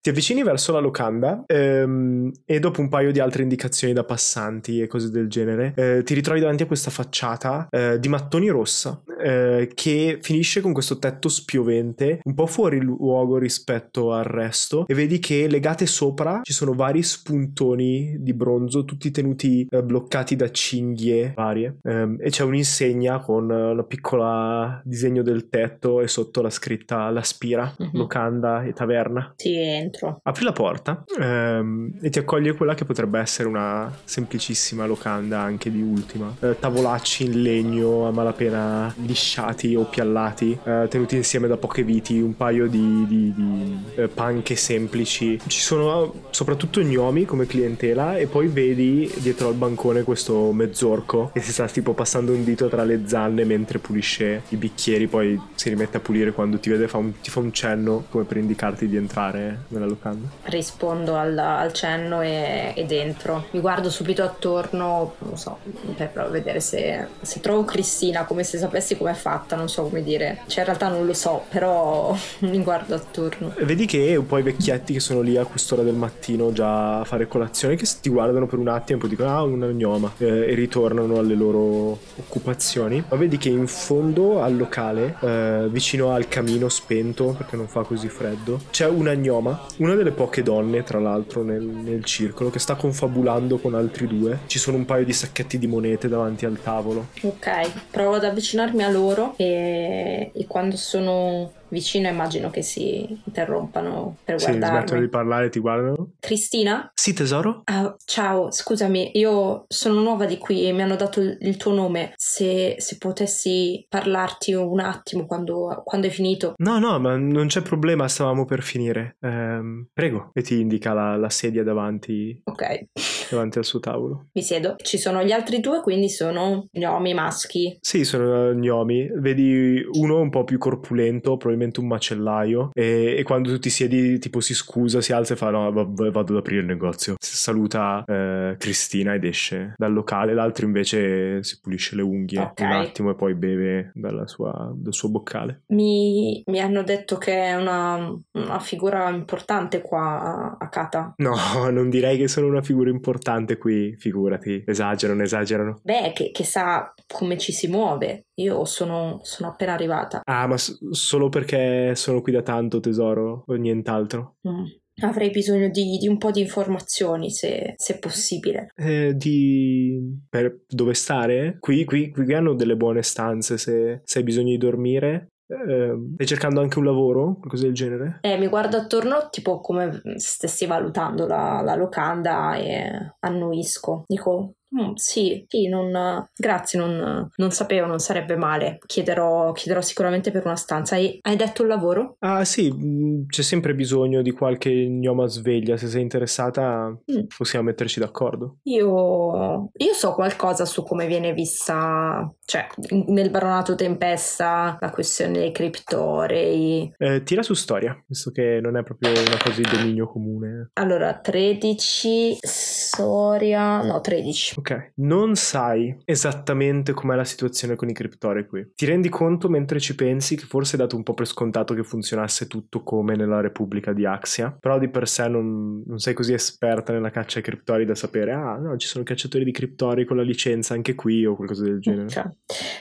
Ti avvicini verso la locanda ehm, e dopo un paio di altre indicazioni da passanti e cose del genere eh, ti ritrovi davanti a questa facciata eh, di mattoni rossa eh, che finisce con questo tetto spiovente un po' fuori luogo rispetto al resto e vedi che legate sopra ci sono vari spuntoni di bronzo tutti tenuti eh, bloccati da cinghie varie Ehm, e c'è un'insegna con eh, una piccola disegno del tetto e sotto la scritta La Spira, Mhm. locanda e taverna Sì, entro. Apri la porta ehm, e ti accoglie quella che potrebbe essere una semplicissima locanda anche di ultima. Eh, tavolacci in legno a malapena lisciati o piallati, eh, tenuti insieme da poche viti, un paio di, di- di, eh, panche semplici. Ci sono soprattutto gnomi come clientela e poi vedi dietro al bancone questo mezzorco che si sta tipo passando un dito tra le zanne mentre pulisce i bicchieri, poi si rimette a pulire quando ti vede, fa un- ti fa un cenno come per indicarti di entrare nella locanda. Rispondo al, al cenno e, ed entro. Mi guardo subito attorno, non so, per vedere se, se trovo Cristina, come se sapessi com'è fatta, non so come dire. Cioè, in realtà non lo so, però mi guardo attorno. E Vedi che un po' i vecchietti che sono lì a quest'ora del mattino già a fare colazione, che ti guardano per un attimo e poi dicono ah una gnoma eh, e ritornano alle loro occupazioni. Ma vedi che in fondo al locale, eh, vicino al camino spento, perché non fa così freddo, c'è una gnoma, una delle poche donne tra l'altro nel, nel circolo, che sta confabulando con altri due. Ci sono un paio di sacchetti di monete davanti al tavolo. Ok, provo ad avvicinarmi a loro e, e quando sono vicino immagino che si interrompano per Sì, smettono guardarmi. di parlare e ti guardano. Cristina? Sì, tesoro? Ah, ciao, scusami, io sono nuova di qui e mi hanno dato il, il tuo nome. Se, se potessi parlarti un attimo quando, quando hai finito. No, no, ma non c'è problema, stavamo per finire. Ehm, prego. E ti indica la, la sedia davanti, Ok, davanti al suo tavolo. mi siedo. Ci sono gli altri due, quindi sono gnomi maschi. Sì, sono gnomi. Vedi uno un po' più corpulento, probabilmente un macellaio. E, e quando tu ti siedi, tipo, si scusa, si alza e fa: No, va- va- vado ad aprire il negozio. Saluta eh, Cristina ed esce dal locale. L'altro invece si pulisce le unghie Ok. un attimo e poi beve dalla sua- dal suo boccale. Mi, mi hanno detto che è una, una figura importante qua a, a Kata. No, non direi che sono una figura importante qui, figurati. Esagerano, esagerano. Beh, che, che sa come ci si muove. Io sono, sono appena arrivata. Ah, ma s- solo perché sono qui da tanto, tesoro, o nient'altro? Mm, avrei bisogno di, di un po' di informazioni se, se possibile. Eh, di... per dove stare? Qui, qui, qui hanno delle buone stanze se, se hai bisogno di dormire. Eh, stai cercando anche un lavoro? Qualcosa del genere? Eh, mi guardo attorno tipo come stessi valutando la, la locanda e annuisco. Dico, Mm, sì, sì, non, grazie, non, non, sapevo, non sarebbe male. Chiederò, chiederò sicuramente per una stanza. Hai, hai, detto un lavoro? Ah sì, mm, c'è sempre bisogno di qualche gnoma sveglia. Se sei interessata mm. possiamo metterci d'accordo. Io, io so qualcosa su come viene vista, cioè nel baronato Tempesta, la questione dei criptorei. Eh, tira su storia, visto che non è proprio una cosa di dominio comune. Allora, 13, storia, no 13. Ok, non sai esattamente com'è la situazione con i criptori qui. Ti rendi conto mentre ci pensi che forse hai dato un po' per scontato che funzionasse tutto come nella Repubblica di Axia, però di per sé non, non sei così esperta nella caccia ai criptori da sapere, ah no, ci sono cacciatori di criptori con la licenza anche qui o qualcosa del genere. Cioè,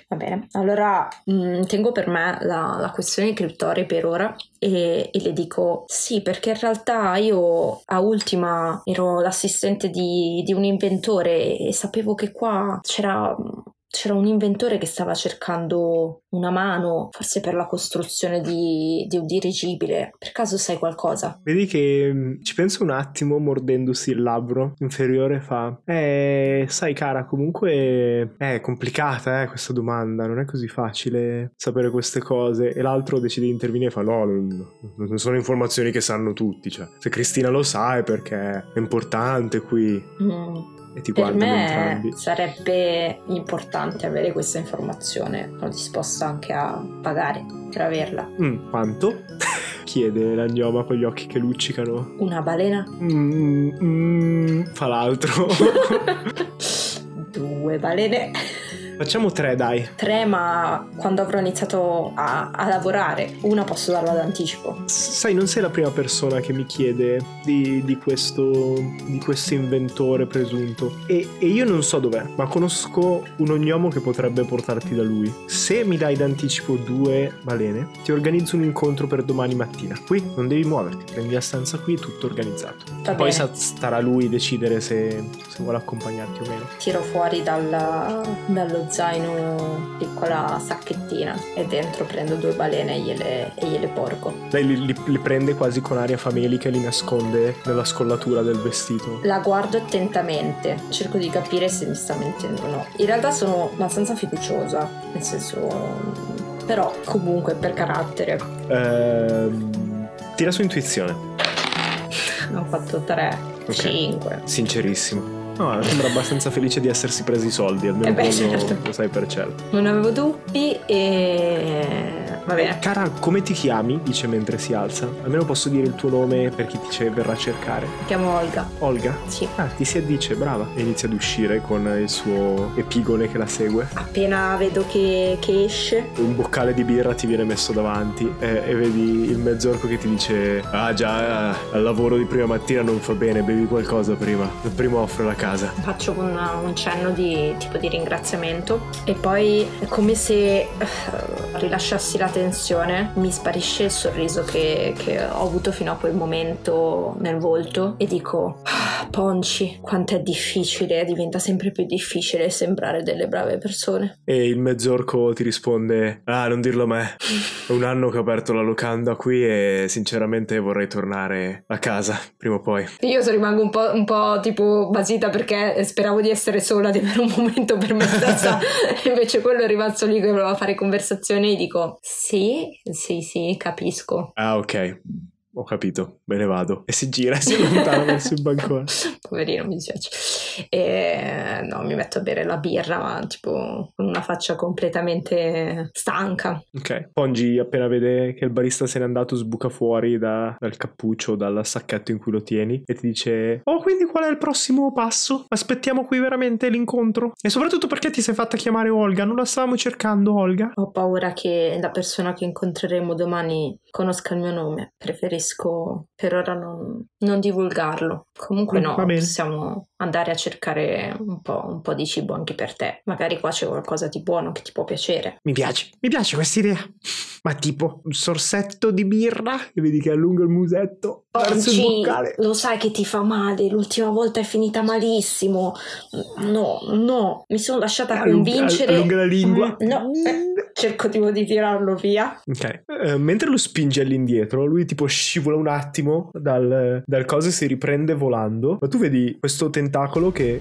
va bene, allora mh, mm, tengo per me la, la questione dei criptori per ora e, e, le dico sì perché in realtà io a ultima ero l'assistente di, di un inventore e sapevo che qua c'era c'era un inventore che stava cercando una mano, forse per la costruzione di, di, un dirigibile. Per caso sai qualcosa? Vedi che mm, ci penso un attimo, mordendosi il labbro inferiore, fa: Eh, sai, cara, comunque è complicata eh, questa domanda, non è così facile sapere queste cose. E l'altro decide di intervenire e fa: No, non sono informazioni che sanno tutti. Cioè, se Cristina lo sa è perché è importante qui. Mm e ti per me entrambi. sarebbe importante avere questa informazione sono disposta anche a pagare per averla mm, quanto? chiede la gnoma con gli occhi che luccicano una balena? Mm, mm, fa l'altro due balene Facciamo tre, dai. Tre, ma quando avrò iniziato a, a lavorare, una posso darla d'anticipo. Sai, non sei la prima persona che mi chiede di, di, questo, di questo inventore presunto. E, e, io non so dov'è, ma conosco un ognomo che potrebbe portarti da lui. Se mi dai d'anticipo due balene, ti organizzo un incontro per domani mattina. Qui non devi muoverti, prendi la stanza qui, tutto organizzato. Va Poi bene. starà lui decidere se, se vuole accompagnarti o meno. Tiro fuori dal, dallo zaino piccola sacchettina e dentro prendo due balene e gliele, e gliele porgo. Lei li, li, li, prende quasi con aria famelica e li nasconde nella scollatura del vestito. La guardo attentamente, cerco di capire se mi sta mentendo o no. In realtà sono abbastanza fiduciosa, nel senso... però comunque per carattere. Ehm, tira su intuizione. Ho fatto 3, okay. 5. Sincerissimo. No, sembra abbastanza felice di essersi presi i soldi, almeno eh beh, certo. lo sai per certo. Non avevo dubbi e Va bene. Cara, come ti chiami? Dice mentre si alza. Almeno posso dire il tuo nome per chi ti verrà a cercare. Mi chiamo Olga. Olga? Sì. Ah, ti si addice, brava. E inizia ad uscire con il suo epigone che la segue. Appena vedo che, che esce. Un boccale di birra ti viene messo davanti e, e vedi il mezzorco che ti dice Ah già, al lavoro di prima mattina non fa bene, bevi qualcosa prima. Prima offre la casa. Faccio un, un cenno di tipo di ringraziamento e poi è come se uh, rilasciassi la tensione, mi sparisce il sorriso che, che ho avuto fino a quel momento nel volto e dico, ah, Ponci, quanto è difficile, diventa sempre più difficile sembrare delle brave persone. E il mezzorco ti risponde, ah, non dirlo a me, è un anno che ho aperto la locanda qui e sinceramente vorrei tornare a casa prima o poi. Io rimango un po', un po' tipo basita perché speravo di essere sola, di avere un momento per me stessa, invece quello è rimasto lì che voleva fare conversazione e dico, sì, sì, sì, capisco. Ah, ok. Ho capito, me ne vado. E si gira e si allontana verso il bancone. Poverino, mi dispiace. E no, mi metto a bere la birra, ma tipo con una faccia completamente stanca. Ok. Pongi, appena vede che il barista se n'è andato, sbuca fuori da, dal cappuccio, dal sacchetto in cui lo tieni e ti dice: Oh, quindi qual è il prossimo passo? Aspettiamo qui veramente l'incontro? E soprattutto perché ti sei fatta chiamare Olga? Non la stavamo cercando, Olga? Ho paura che la persona che incontreremo domani conosca il mio nome. Preferisco per ora non, non divulgarlo. Comunque mm, no, possiamo andare a cercare un po', un po', di cibo anche per te. Magari qua c'è qualcosa di buono che ti può piacere. Mi piace, mi piace questa idea. Ma tipo un sorsetto di birra e vedi che allunga il musetto. Oggi lo sai che ti fa male, l'ultima volta è finita malissimo. No, no, mi sono lasciata convincere. allunga la lingua. Mm, No, eh, cerco tipo di tirarlo via. Ok, Eh, mentre lo spingi all'indietro, lui tipo scivola un attimo dal, dal coso e si riprende volando. Ma tu vedi questo tentacolo che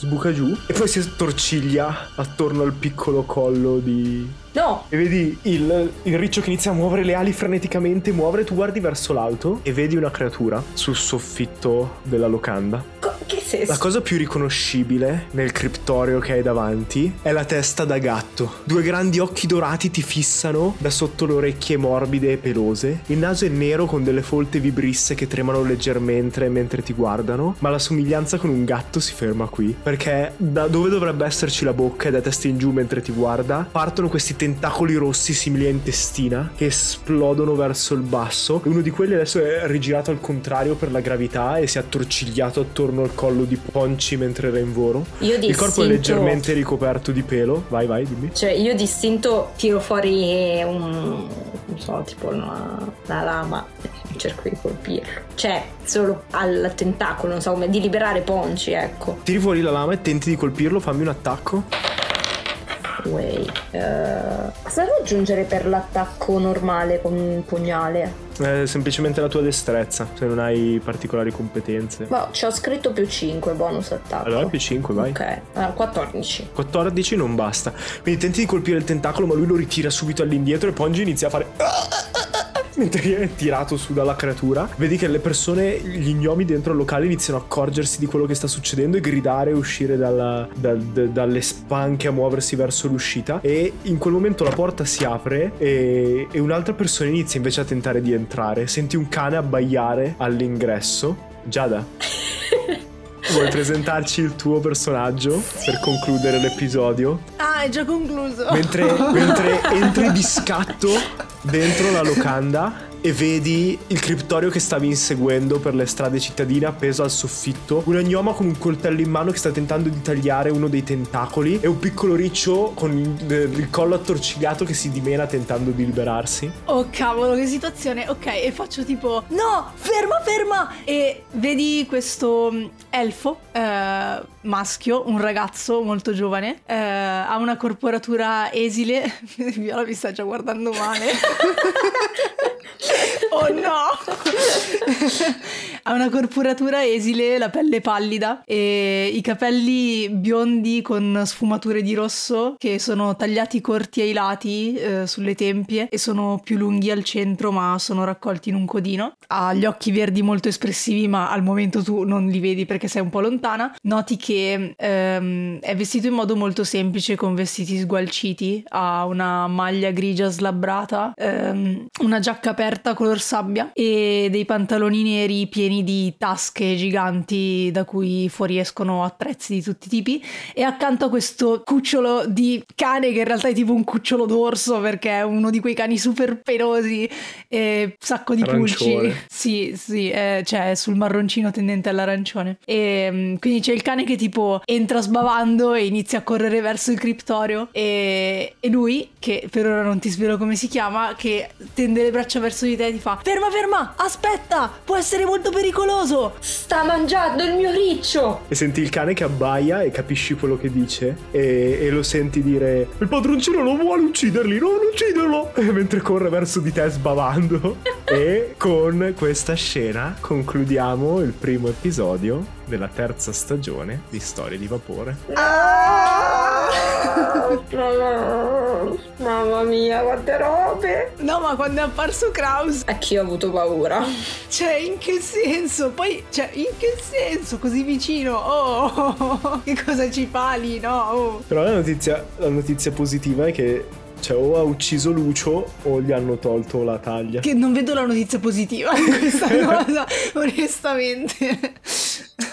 sbuca giù e poi si attorciglia attorno al piccolo collo di... No, E vedi il, il riccio che inizia a muovere le ali freneticamente, muovere, tu guardi verso l'alto e vedi una creatura sul soffitto della locanda. co- che senso? La cosa più riconoscibile nel criptorio che hai davanti è la testa da gatto. Due grandi occhi dorati ti fissano da sotto le orecchie morbide e pelose. Il naso è nero con delle folte vibrisse che tremano leggermente mentre ti guardano, ma la somiglianza con un gatto si ferma qui, perché da dove dovrebbe esserci la bocca e da testa in giù mentre ti guarda, partono questi tentacoli rossi simili a intestina che esplodono verso il basso. Uno di quelli adesso è rigirato al contrario per la gravità e si è attorcigliato attorno al collo di Ponci mentre era in volo. Io Il corpo è distinto- leggermente ricoperto di pelo. Vai, vai, dimmi. Cioè, io distinto tiro fuori un. non so, tipo una, una lama cerco di colpirlo. Cioè, solo al tentacolo, non so come, di liberare Ponci, ecco. Tiri fuori la lama e tenti di colpirlo, fammi un attacco. Way. Eh, cosa devo aggiungere per l'attacco normale con un pugnale? È semplicemente la tua destrezza, se non hai particolari competenze. Boh, ci ho scritto più 5 bonus attacco. Allora più 5, vai. Ok, ah, 14. 14 non basta. Quindi tenti di colpire il tentacolo, ma lui lo ritira subito all'indietro e Pongi inizia a fare. Mentre viene tirato su dalla creatura, vedi che le persone, gli gnomi dentro il locale iniziano a accorgersi di quello che sta succedendo e gridare e uscire dalla- dal- d- dalle spanche a muoversi verso l'uscita. E in quel momento la porta si apre e, e un'altra persona inizia invece a tentare di entrare. Senti un cane abbaiare all'ingresso. Giada. Vuoi presentarci il tuo personaggio per concludere l'episodio? Ah, è già concluso. Mentre, mentre entri di scatto dentro la locanda e vedi il criptorio che stavi inseguendo per le strade cittadine appeso al soffitto, una gnoma con un coltello in mano che sta tentando di tagliare uno dei tentacoli e un piccolo riccio con il, il collo attorcigliato che si dimena tentando di liberarsi. Oh cavolo, che situazione. Ok, e faccio tipo: No, ferma, ferma! E vedi questo mm, elfo eh, maschio, un ragazzo molto giovane, eh, ha una corporatura esile. Viola mi sta già guardando male. oh no! ha una corporatura esile, la pelle pallida e i capelli biondi con sfumature di rosso che sono tagliati corti ai lati eh, sulle tempie e sono più lunghi al centro ma sono raccolti in un codino. Ha gli occhi verdi molto espressivi ma al momento tu non li vedi perché sei un po' lontana. Noti che ehm, è vestito in modo molto semplice con vestiti sgualciti, ha una maglia grigia slabbrata, ehm, una giacca aperta color sabbia e dei pantaloni neri pieni di tasche giganti da cui fuoriescono attrezzi di tutti i tipi e accanto a questo cucciolo di cane che in realtà è tipo un cucciolo d'orso perché è uno di quei cani super pelosi e sacco di pulci. Sì, sì, eh, cioè sul marroncino tendente all'arancione. E mm, quindi c'è il cane che tipo entra sbavando e inizia a correre verso il criptorio e, e lui, che per ora non ti svelo come si chiama, che tende le braccia verso di te e ti fa Ferma, ferma, aspetta, può essere molto pericoloso. Sta mangiando il mio riccio! E senti il cane che abbaia e capisci quello che dice e, e lo senti dire il padroncino non vuole ucciderli, non ucciderlo! E mentre corre verso di te sbavando. e con questa scena concludiamo il primo episodio della terza stagione di Storie di Vapore. Mamma mia, quante robe! No, ma quando è apparso Kraus, Anch'io ho avuto paura. cioè, in che senso? Poi, cioè, in che senso? Così vicino? Oh, che cosa ci fa lì, no? Oh. Però la notizia, la notizia positiva è che cioè, o ha ucciso Lucio o gli hanno tolto la taglia. Che non vedo la notizia positiva in questa cosa, onestamente.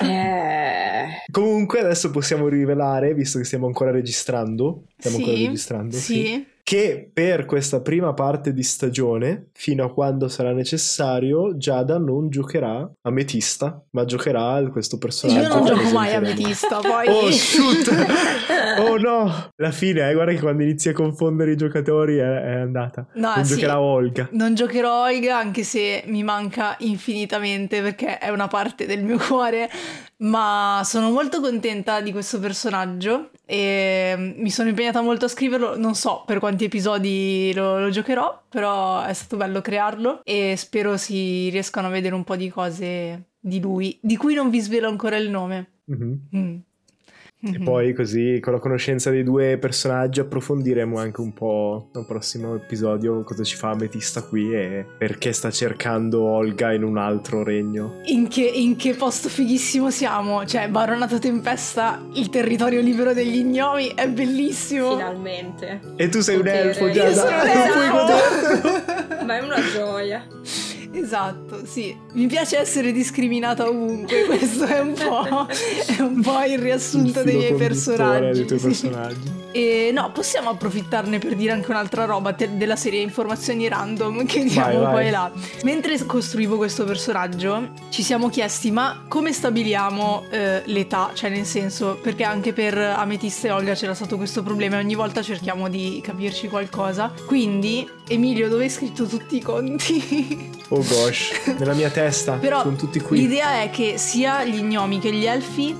Eh... Comunque adesso possiamo rivelare, visto che stiamo ancora registrando. Stiamo ancora registrando, sì. Sì. Che per questa prima parte di stagione, fino a quando sarà necessario, Giada non giocherà Ametista, ma giocherà questo personaggio. Io non gioco mai a presenteremo. Metista, poi... Oh shoot! oh no! La fine, eh, guarda che quando inizi a confondere i giocatori è, è andata. No, non sì. giocherà Olga. Non giocherò Olga anche se mi manca infinitamente perché è una parte del mio cuore, ma sono molto contenta di questo personaggio e mi sono impegnata molto a scriverlo, non so per quanti episodi lo, lo giocherò, però è stato bello crearlo e spero si riescano a vedere un po' di cose di lui, di cui non vi svelo ancora il nome. Mhm. Mm. E Mhm. poi così con la conoscenza dei due personaggi approfondiremo anche un po' nel prossimo episodio cosa ci fa Ametista qui e perché sta cercando Olga in un altro regno. In che, in che posto fighissimo siamo? Cioè, Baronato Tempesta, il territorio libero degli gnomi, è bellissimo. Finalmente. E tu sei un Potere. elfo, Io Giada, sono un non puoi elfo. godertelo. Ma è una gioia. Esatto, sì. Mi piace essere discriminata ovunque, questo è un po', è un po' il riassunto Il dei miei personaggi. dei tuoi sì. personaggi. E no, possiamo approfittarne per dire anche un'altra roba te- della serie informazioni random che diamo Vai, vai. poi là. Mentre costruivo questo personaggio, ci siamo chiesti: ma come stabiliamo eh, l'età? Cioè, nel senso, perché anche per Ametista e Olga c'era stato questo problema e ogni volta cerchiamo di capirci qualcosa. Quindi, Emilio, dove hai scritto tutti i conti? Oh gosh, nella mia testa Però sono tutti qui. l'idea è che sia gli gnomi che gli elfi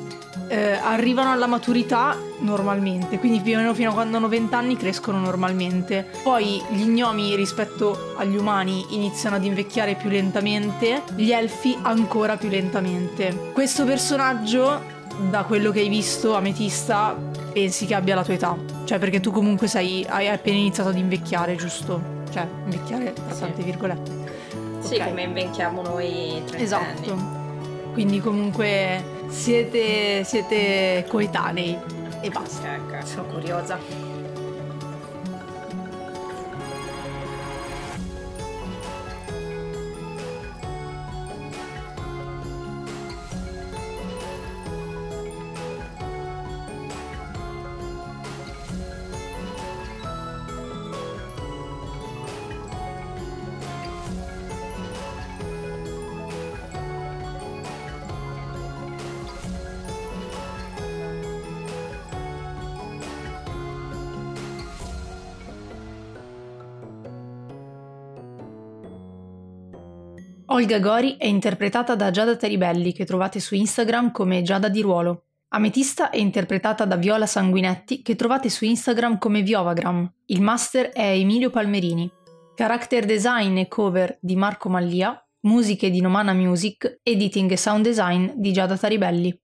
eh, arrivano alla maturità normalmente, quindi più o meno fino a quando hanno 20 anni crescono normalmente. Poi gli gnomi rispetto agli umani iniziano ad invecchiare più lentamente, gli elfi ancora più lentamente. Questo personaggio, da quello che hai visto, Ametista, pensi che abbia la tua età. Cioè perché tu comunque sei, hai appena iniziato ad invecchiare, giusto? Cioè invecchiare tra Sì. tante virgolette. Sì, Ok. come invecchiamo noi trentenni. Esatto. Quindi comunque siete, siete coetanei e basta. Ecco, sono curiosa. Olga Gori è interpretata da Giada Teribelli che trovate su Instagram come Giada di Ruolo. Ametista è interpretata da Viola Sanguinetti che trovate su Instagram come Viovagram. Il master è Emilio Palmerini. Character design e cover di Marco Mallia. Musiche di Nomana Music. Editing e sound design di Giada Taribelli.